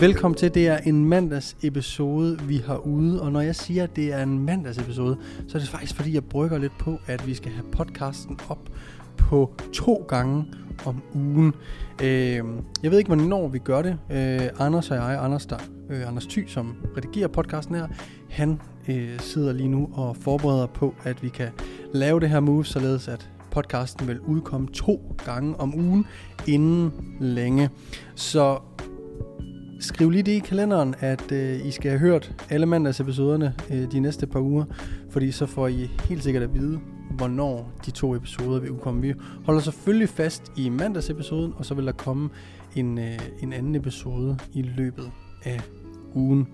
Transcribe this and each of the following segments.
Velkommen til. Det er en mandags episode, vi har ude. Og når jeg siger, at det er en mandags episode, så er det faktisk fordi, jeg brygger lidt på, at vi skal have podcasten op på to gange om ugen. Øh, jeg ved ikke, hvornår vi gør det. Øh, Anders og jeg, Anders, der, øh, Anders Thy, som redigerer podcasten her, han øh, sidder lige nu og forbereder på, at vi kan lave det her move, således at podcasten vil udkomme to gange om ugen inden længe. Så skriv lige det i kalenderen, at øh, I skal have hørt alle mandagsepisoderne øh, de næste par uger, fordi så får I helt sikkert at vide, hvornår de to episoder vil udkomme. Vi holder selvfølgelig fast i mandagsepisoden, og så vil der komme en, øh, en anden episode i løbet af ugen.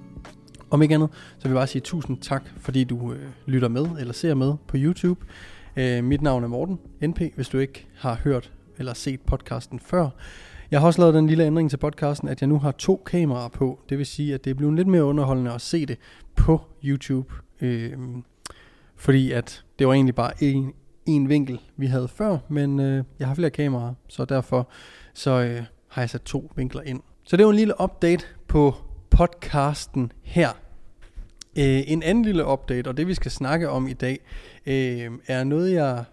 Om ikke andet, så vil jeg bare sige tusind tak, fordi du øh, lytter med eller ser med på YouTube. Øh, mit navn er Morten NP, hvis du ikke har hørt eller set podcasten før. Jeg har også lavet den lille ændring til podcasten, at jeg nu har to kameraer på. Det vil sige, at det er blevet lidt mere underholdende at se det på YouTube. Øh, fordi at det var egentlig bare en, en vinkel, vi havde før, men øh, jeg har flere kameraer, så derfor så øh, har jeg sat to vinkler ind. Så det var en lille update på podcasten her. Øh, en anden lille update, og det vi skal snakke om i dag, øh, er noget jeg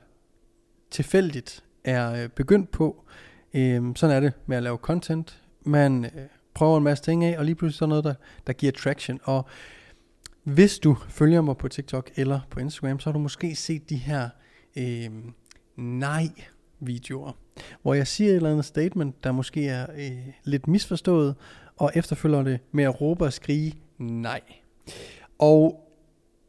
tilfældigt er øh, begyndt på. Øh, sådan er det med at lave content. Man øh, prøver en masse ting af, og lige pludselig så noget, der, der giver traction. Og hvis du følger mig på TikTok eller på Instagram, så har du måske set de her øh, nej-videoer, hvor jeg siger et eller andet statement, der måske er øh, lidt misforstået, og efterfølger det med at råbe og skrige nej. Og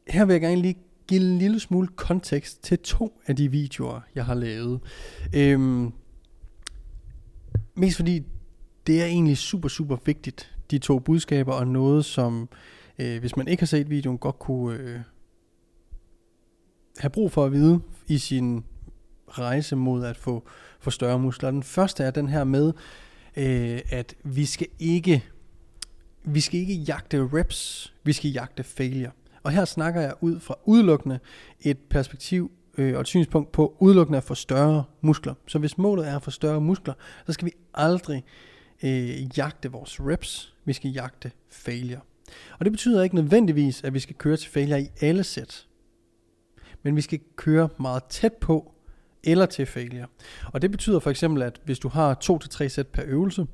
her vil jeg gerne lige give en lille smule kontekst til to af de videoer, jeg har lavet. Øhm, mest fordi det er egentlig super, super vigtigt, de to budskaber, og noget som øh, hvis man ikke har set videoen, godt kunne øh, have brug for at vide i sin rejse mod at få, få større muskler. Den første er den her med, øh, at vi skal ikke vi skal ikke jagte reps, vi skal jagte failure. Og her snakker jeg ud fra udelukkende et perspektiv øh, og et synspunkt på udelukkende at få større muskler. Så hvis målet er at få større muskler, så skal vi aldrig øh, jagte vores reps, vi skal jagte failure. Og det betyder ikke nødvendigvis, at vi skal køre til failure i alle sæt. Men vi skal køre meget tæt på, eller til failure. Og det betyder for eksempel, at hvis du har 2-3 sæt per øvelse,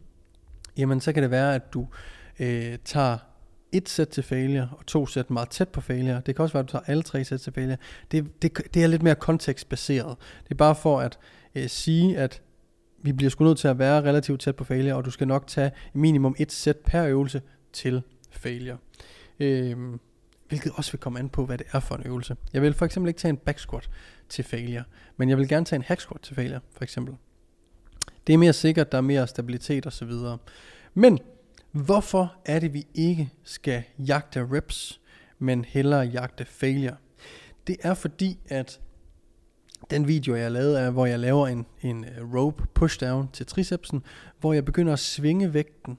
jamen så kan det være, at du øh, tager et sæt til failure, og to sæt meget tæt på failure. Det kan også være, at du tager alle tre sæt til failure. Det, det, det er lidt mere kontekstbaseret. Det er bare for at øh, sige, at vi bliver sgu nødt til at være relativt tæt på failure, og du skal nok tage minimum et sæt per øvelse til failure. Øhm, hvilket også vil komme an på, hvad det er for en øvelse. Jeg vil for eksempel ikke tage en back squat til failure, men jeg vil gerne tage en hack squat til failure, for eksempel. Det er mere sikkert, der er mere stabilitet osv. Men hvorfor er det, vi ikke skal jagte reps, men hellere jagte failure? Det er fordi, at den video, jeg lavede, er, hvor jeg laver en, en øh, rope pushdown til tricepsen, hvor jeg begynder at svinge vægten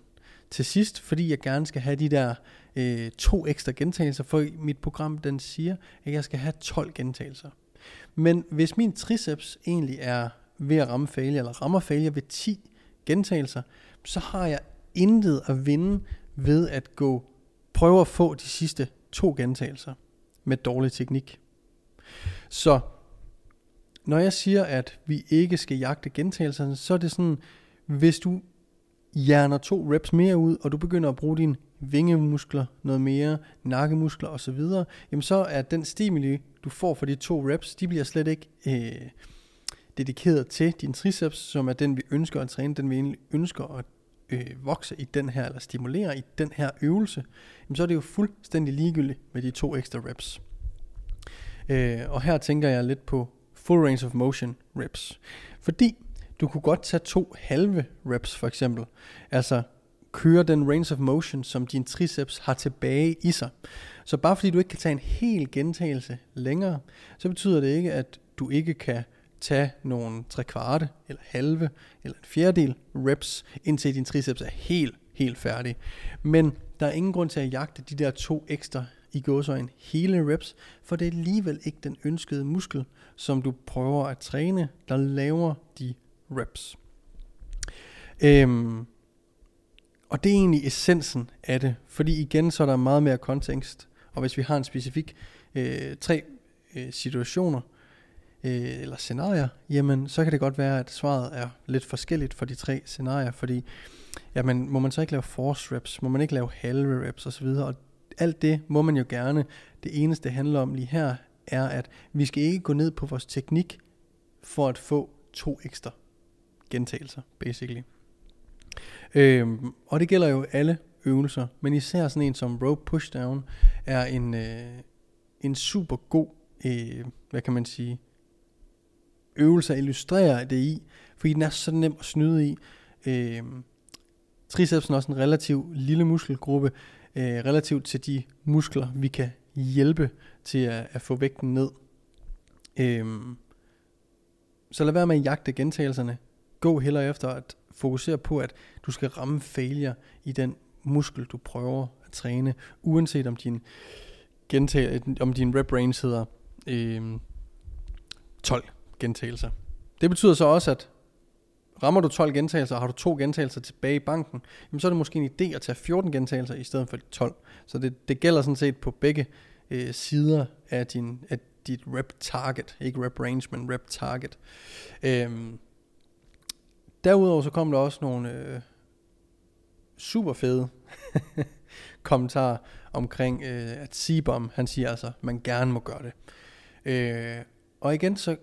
til sidst, fordi jeg gerne skal have de der øh, to ekstra gentagelser, for mit program den siger, at jeg skal have 12 gentagelser. Men hvis min triceps egentlig er ved at ramme failure, eller rammer failure ved 10 gentagelser, så har jeg intet at vinde ved at gå prøve at få de sidste to gentagelser med dårlig teknik. Så når jeg siger, at vi ikke skal jagte gentagelserne, så er det sådan, hvis du hjerner to reps mere ud, og du begynder at bruge dine vingemuskler noget mere, nakkemuskler osv., jamen så er den stimuli, du får for de to reps, de bliver slet ikke øh, dedikeret til din triceps, som er den, vi ønsker at træne, den vi egentlig ønsker at øh, vokse i den her, eller stimulere i den her øvelse, jamen så er det jo fuldstændig ligegyldigt med de to ekstra reps. Øh, og her tænker jeg lidt på full range of motion reps. Fordi du kunne godt tage to halve reps for eksempel. Altså køre den range of motion, som din triceps har tilbage i sig. Så bare fordi du ikke kan tage en hel gentagelse længere, så betyder det ikke, at du ikke kan tage nogle tre kvarte, eller halve, eller en fjerdedel reps, indtil din triceps er helt, helt færdig. Men der er ingen grund til at jagte de der to ekstra i gåsøjen hele reps, for det er alligevel ikke den ønskede muskel, som du prøver at træne, der laver de reps. Øhm, og det er egentlig essensen af det, fordi igen så er der meget mere kontekst, og hvis vi har en specifik øh, tre øh, situationer, øh, eller scenarier, jamen så kan det godt være, at svaret er lidt forskelligt for de tre scenarier, fordi jamen, må man så ikke lave force reps, må man ikke lave halve reps osv., og alt det må man jo gerne. Det eneste, det handler om lige her, er, at vi skal ikke gå ned på vores teknik for at få to ekstra gentagelser, basically. Øhm, og det gælder jo alle øvelser, men især sådan en som rope pushdown er en, øh, en super god, øh, hvad kan man sige, øvelse at illustrere det i, fordi den er så nem at snyde i. Øh, tricepsen er også en relativt lille muskelgruppe, øh, relativt til de muskler, vi kan hjælpe til at, at få vægten ned. Øh, så lad være med at jagte gentagelserne. Gå heller efter at fokusere på, at du skal ramme failure i den muskel, du prøver at træne, uanset om din, gentag, om din rep range hedder øh, 12 gentagelser. Det betyder så også, at rammer du 12 gentagelser, og har du to gentagelser tilbage i banken, jamen så er det måske en idé at tage 14 gentagelser i stedet for 12. Så det, det gælder sådan set på begge øh, sider af, din, af dit rep target. Ikke rep range, men rep target. Øhm, derudover så kom der også nogle øh, super fede kommentarer omkring, øh, at Sibom, han siger altså, man gerne må gøre det. Øh, og igen, så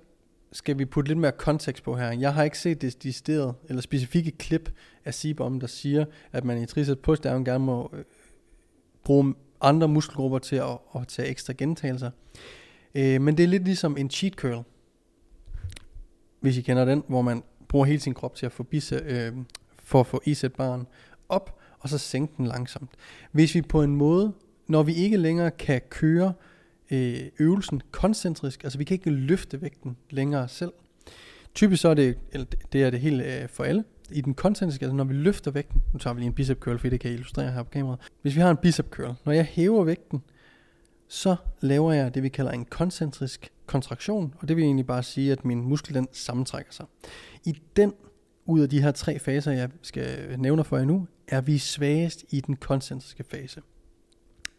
skal vi putte lidt mere kontekst på her. Jeg har ikke set det decideret, eller specifikke klip af Sibom, der siger, at man i triceps pushdown gerne må øh, bruge andre muskelgrupper til at, at tage ekstra gentagelser. Øh, men det er lidt ligesom en cheat curl, hvis I kender den, hvor man bruger hele sin krop til at få, bise, øh, for at få isæt op, og så sænke den langsomt. Hvis vi på en måde, når vi ikke længere kan køre øh, øvelsen koncentrisk, altså vi kan ikke løfte vægten længere selv. Typisk så er det, eller det er det helt øh, for alle, i den koncentriske, altså når vi løfter vægten, nu tager vi lige en bicep curl, for det kan jeg illustrere her på kameraet. Hvis vi har en bicep curl, når jeg hæver vægten, så laver jeg det, vi kalder en koncentrisk kontraktion, og det vil egentlig bare sige, at min muskel den sammentrækker sig. I den, ud af de her tre faser, jeg skal nævne for jer nu, er vi svagest i den koncentriske fase.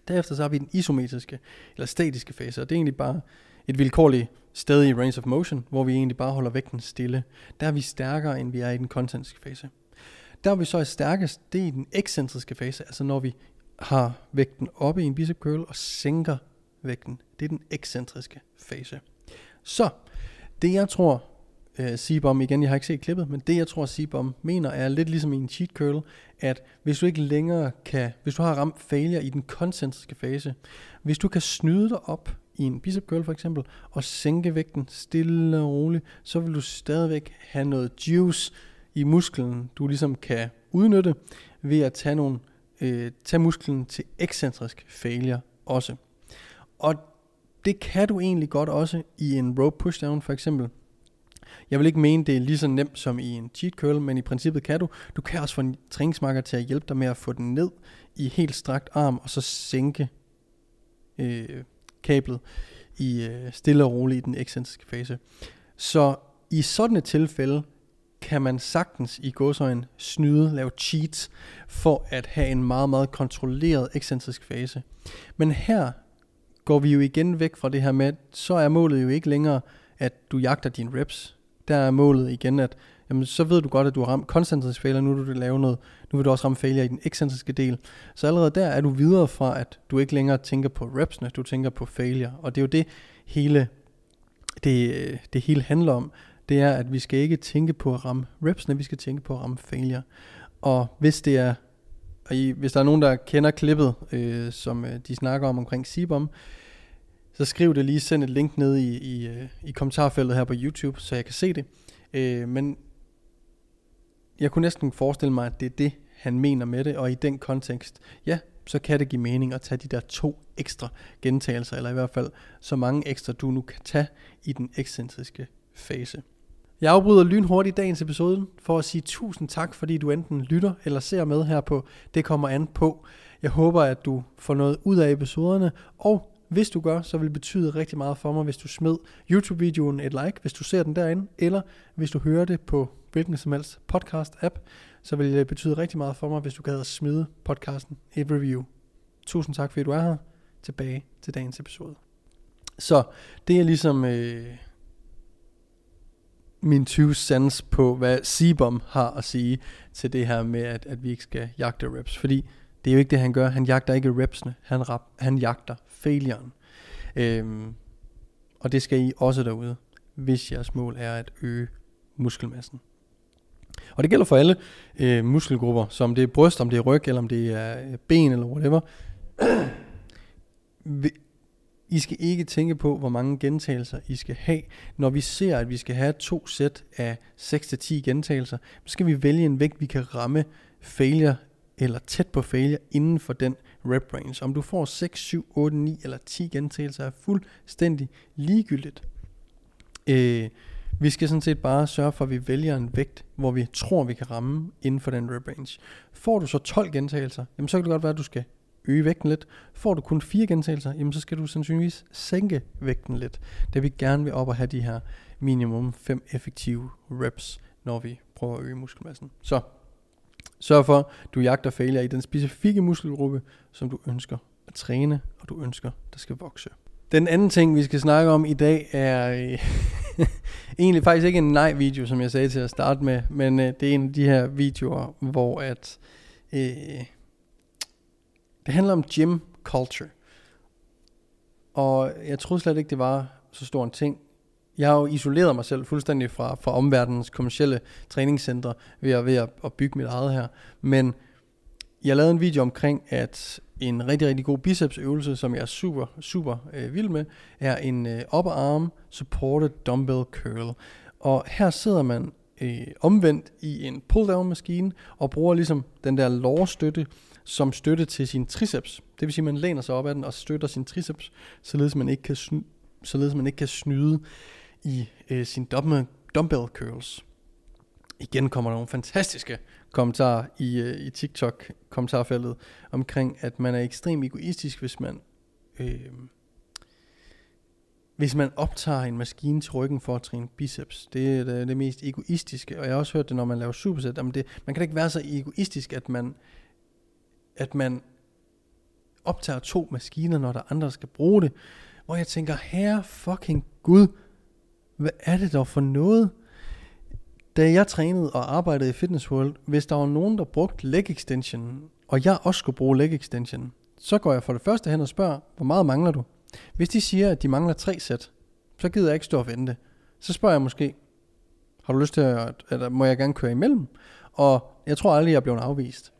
Derefter så har vi den isometriske, eller statiske fase, og det er egentlig bare et vilkårligt sted i range of motion, hvor vi egentlig bare holder vægten stille. Der er vi stærkere, end vi er i den koncentriske fase. Der er vi så er stærkest, det er i den ekscentriske fase, altså når vi har vægten oppe i en bicep curl og sænker vægten. Det er den ekscentriske fase. Så, det jeg tror, øh, Sibom, igen, jeg har ikke set klippet, men det jeg tror, Sibom mener, er lidt ligesom i en cheat curl, at hvis du ikke længere kan, hvis du har ramt failure i den koncentriske fase, hvis du kan snyde dig op i en bicep curl for eksempel, og sænke vægten stille og roligt, så vil du stadigvæk have noget juice i musklen, du ligesom kan udnytte ved at tage, nogle, øh, tage musklen til ekscentrisk failure også. Og det kan du egentlig godt også i en rope pushdown for eksempel. Jeg vil ikke mene, det er lige så nemt som i en cheat curl, men i princippet kan du. Du kan også få en træningsmarker til at hjælpe dig med at få den ned i helt strakt arm, og så sænke øh, kablet i øh, stille og roligt i den ekscentriske fase. Så i sådan et tilfælde kan man sagtens i godsøjen snyde, lave cheats, for at have en meget, meget kontrolleret ekscentrisk fase. Men her går vi jo igen væk fra det her med, så er målet jo ikke længere, at du jagter dine reps. Der er målet igen, at jamen, så ved du godt, at du har ramt koncentrisk failure, nu vil du lave noget, nu vil du også ramme failure i den ekscentriske del. Så allerede der er du videre fra, at du ikke længere tænker på repsene, du tænker på failure. Og det er jo det hele, det, det hele handler om. Det er, at vi skal ikke tænke på at ramme repsene, vi skal tænke på at ramme failure. Og hvis det er, og I, hvis der er nogen, der kender klippet, øh, som øh, de snakker om omkring Sibom, så skriv det lige, send et link ned i, i, øh, i kommentarfeltet her på YouTube, så jeg kan se det. Øh, men jeg kunne næsten forestille mig, at det er det, han mener med det, og i den kontekst, ja, så kan det give mening at tage de der to ekstra gentagelser, eller i hvert fald så mange ekstra, du nu kan tage i den ekscentriske fase. Jeg afbryder lynhurtigt dagens episode for at sige tusind tak, fordi du enten lytter eller ser med her på Det kommer an på. Jeg håber, at du får noget ud af episoderne, og hvis du gør, så vil det betyde rigtig meget for mig, hvis du smed YouTube-videoen et like, hvis du ser den derinde, eller hvis du hører det på hvilken som helst podcast-app, så vil det betyde rigtig meget for mig, hvis du gad smide podcasten et review. Tusind tak, fordi du er her. Tilbage til dagens episode. Så det er ligesom øh, min 20 cents på, hvad Sibom har at sige til det her med, at, at vi ikke skal jagte reps. Fordi det er jo ikke det, han gør. Han jagter ikke repsene. Han, rap, han jagter failuren. Øhm, og det skal I også derude, hvis jeres mål er at øge muskelmassen. Og det gælder for alle øh, muskelgrupper, som det er bryst, om det er ryg, eller om det er øh, ben, eller whatever. I skal ikke tænke på, hvor mange gentagelser I skal have. Når vi ser, at vi skal have to sæt af 6-10 gentagelser, så skal vi vælge en vægt, vi kan ramme failure eller tæt på failure inden for den rep range. Om du får 6, 7, 8, 9 eller 10 gentagelser er fuldstændig ligegyldigt. Øh, vi skal sådan set bare sørge for, at vi vælger en vægt, hvor vi tror, vi kan ramme inden for den rep range. Får du så 12 gentagelser, jamen så kan det godt være, at du skal øge vægten lidt. Får du kun 4 gentagelser, jamen så skal du sandsynligvis sænke vægten lidt. Da vi gerne vil op og have de her minimum 5 effektive reps, når vi prøver at øge muskelmassen. Så sørg for, at du jagter failure i den specifikke muskelgruppe, som du ønsker at træne, og du ønsker, der skal vokse. Den anden ting, vi skal snakke om i dag, er øh, egentlig faktisk ikke en nej-video, som jeg sagde til at starte med, men øh, det er en af de her videoer, hvor at øh, det handler om gym culture. Og jeg troede slet ikke, det var så stor en ting. Jeg har jo isoleret mig selv fuldstændig fra, fra omverdenens kommersielle træningscentre ved at, ved at, at bygge mit eget her. Men jeg lavede en video omkring, at en rigtig, rigtig god bicepsøvelse, som jeg er super, super øh, vild med, er en øh, upper arm supported dumbbell curl. Og her sidder man øh, omvendt i en pull-down maskine og bruger ligesom den der lårstøtte som støtte til sin triceps. Det vil sige, at man læner sig op ad den og støtter sin triceps, således man ikke kan, sny- således man ikke kan snyde i øh, sin dumbbell, dumbbell curls. Igen kommer der nogle fantastiske kommentarer i, øh, i TikTok kommentarfeltet omkring, at man er ekstremt egoistisk, hvis man øh, hvis man optager en maskine til ryggen for at træne biceps. Det er det, det mest egoistiske, og jeg har også hørt det, når man laver superset. om det, man kan ikke være så egoistisk, at man, at man optager to maskiner, når der andre, skal bruge det. Hvor jeg tænker, herre fucking Gud, hvad er det dog for noget? Da jeg trænede og arbejdede i Fitness World, hvis der var nogen, der brugte leg extension, og jeg også skulle bruge leg extension, så går jeg for det første hen og spørger, hvor meget mangler du? Hvis de siger, at de mangler tre sæt, så gider jeg ikke stå og vente. Så spørger jeg måske, har du lyst til at, eller må jeg gerne køre imellem? Og jeg tror aldrig, jeg er blevet afvist.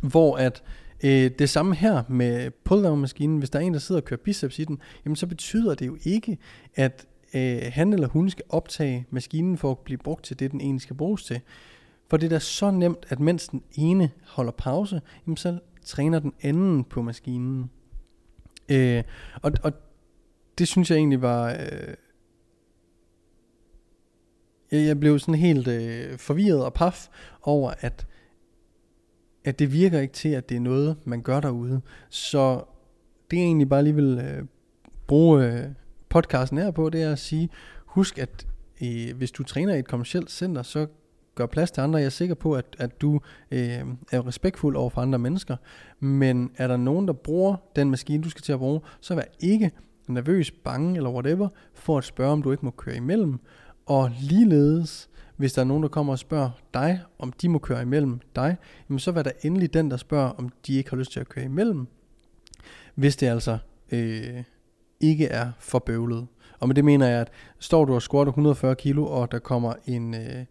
Hvor at øh, det samme her med pull-down-maskinen, hvis der er en, der sidder og kører biceps i den, jamen så betyder det jo ikke, at øh, han eller hun skal optage maskinen for at blive brugt til det, den egentlig skal bruges til. For det er da så nemt, at mens den ene holder pause, jamen så træner den anden på maskinen. Øh, og, og det synes jeg egentlig var... Øh, jeg blev sådan helt øh, forvirret og paf over, at, at det virker ikke til, at det er noget, man gør derude. Så det er egentlig bare lige vil øh, bruge øh, podcasten her på, det er at sige, husk at øh, hvis du træner i et kommersielt center, så gør plads til andre. Jeg er sikker på, at, at du øh, er respektfuld over for andre mennesker. Men er der nogen, der bruger den maskine, du skal til at bruge, så vær ikke nervøs, bange eller whatever, for at spørge, om du ikke må køre imellem. Og ligeledes, hvis der er nogen, der kommer og spørger dig, om de må køre imellem dig, jamen så vær der endelig den, der spørger, om de ikke har lyst til at køre imellem. Hvis det altså øh, ikke er for bøvlet. Og med det mener jeg, at står du og squatter 140 kilo, og der kommer en, øh,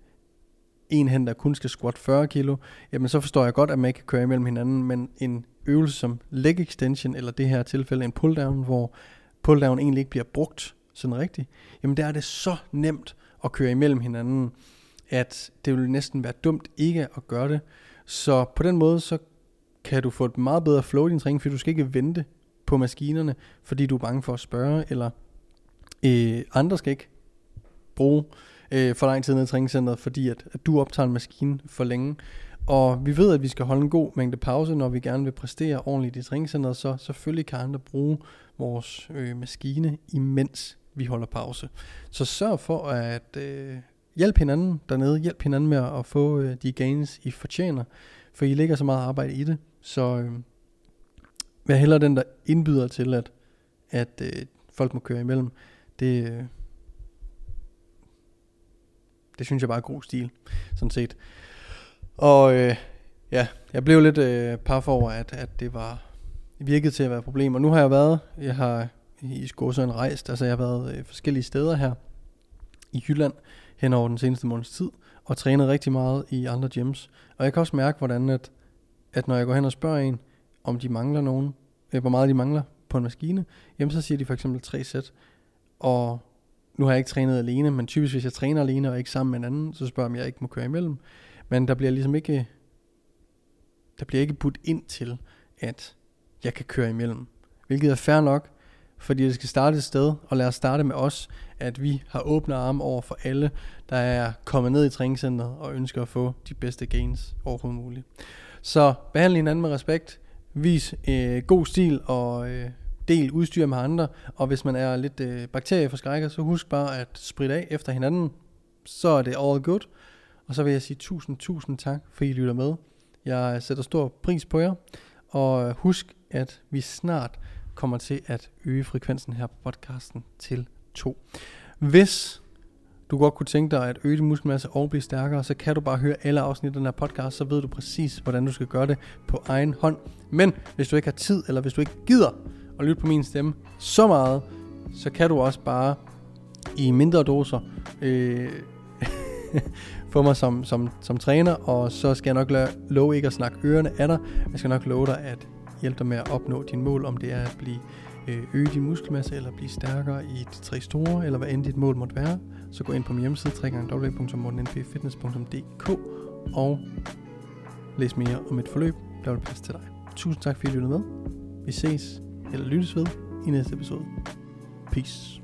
en hen, der kun skal squat 40 kilo, jamen så forstår jeg godt, at man ikke kan køre imellem hinanden, men en øvelse som leg extension, eller det her tilfælde en pulldown, hvor pulldown egentlig ikke bliver brugt sådan rigtigt, jamen der er det så nemt at køre imellem hinanden, at det vil næsten være dumt ikke at gøre det. Så på den måde, så kan du få et meget bedre flow i din træning, fordi du skal ikke vente på maskinerne, fordi du er bange for at spørge, eller øh, andre skal ikke bruge øh, for lang tid ned i træningscenteret, fordi at, at du optager en maskine for længe. Og vi ved, at vi skal holde en god mængde pause, når vi gerne vil præstere ordentligt i træningscenteret, så selvfølgelig kan andre bruge vores øh, maskine, imens vi holder pause. Så sørg for at øh, hjælpe hinanden dernede, hjælp hinanden med at få øh, de gains, I fortjener, for I lægger så meget arbejde i det. Så øh, jeg hælder den, der indbyder til, at, at øh, folk må køre imellem. Det, øh, det synes jeg bare er god stil, sådan set. Og øh, ja, jeg blev lidt øh, paf over, at, at det var virkede til at være et problem. Og nu har jeg været, jeg har i Skåsøen rejst, altså jeg har været øh, forskellige steder her i Jylland hen over den seneste måneds tid, og trænet rigtig meget i andre gyms. Og jeg kan også mærke, hvordan at, at når jeg går hen og spørger en, om de mangler nogen, øh, hvor meget de mangler på en maskine, jamen så siger de for eksempel tre sæt. Og nu har jeg ikke trænet alene, men typisk hvis jeg træner alene og ikke sammen med en anden, så spørger jeg, om jeg ikke må køre imellem. Men der bliver ligesom ikke, der bliver ikke budt ind til, at jeg kan køre imellem. Hvilket er fair nok, fordi det skal starte et sted, og lad os starte med os, at vi har åbne arme over for alle, der er kommet ned i træningscenteret og ønsker at få de bedste gains overhovedet muligt. Så behandle hinanden med respekt, vis øh, god stil og øh, del udstyr med andre, og hvis man er lidt øh, bakterieforskrækket, så husk bare at spritte af efter hinanden, så er det all good. Og så vil jeg sige tusind, tusind tak, for I lytter med. Jeg sætter stor pris på jer, og øh, husk, at vi snart kommer til at øge frekvensen her på podcasten til 2. Hvis du godt kunne tænke dig at øge din muskelmasse og blive stærkere, så kan du bare høre alle afsnit af den her podcast, så ved du præcis, hvordan du skal gøre det på egen hånd. Men hvis du ikke har tid, eller hvis du ikke gider at lytte på min stemme så meget, så kan du også bare i mindre doser øh, få mig som, som, som træner, og så skal jeg nok lade, love ikke at snakke ørerne af dig. Jeg skal nok love dig at hjælpe dig med at opnå dine mål, om det er at blive Øh, øge din muskelmasse, eller blive stærkere i de tre store, eller hvad end dit mål måtte være, så gå ind på min hjemmeside, www.mortennpfitness.dk og læs mere om et forløb, der vil passe til dig. Tusind tak fordi I lyttede med. Vi ses, eller lyttes ved, i næste episode. Peace.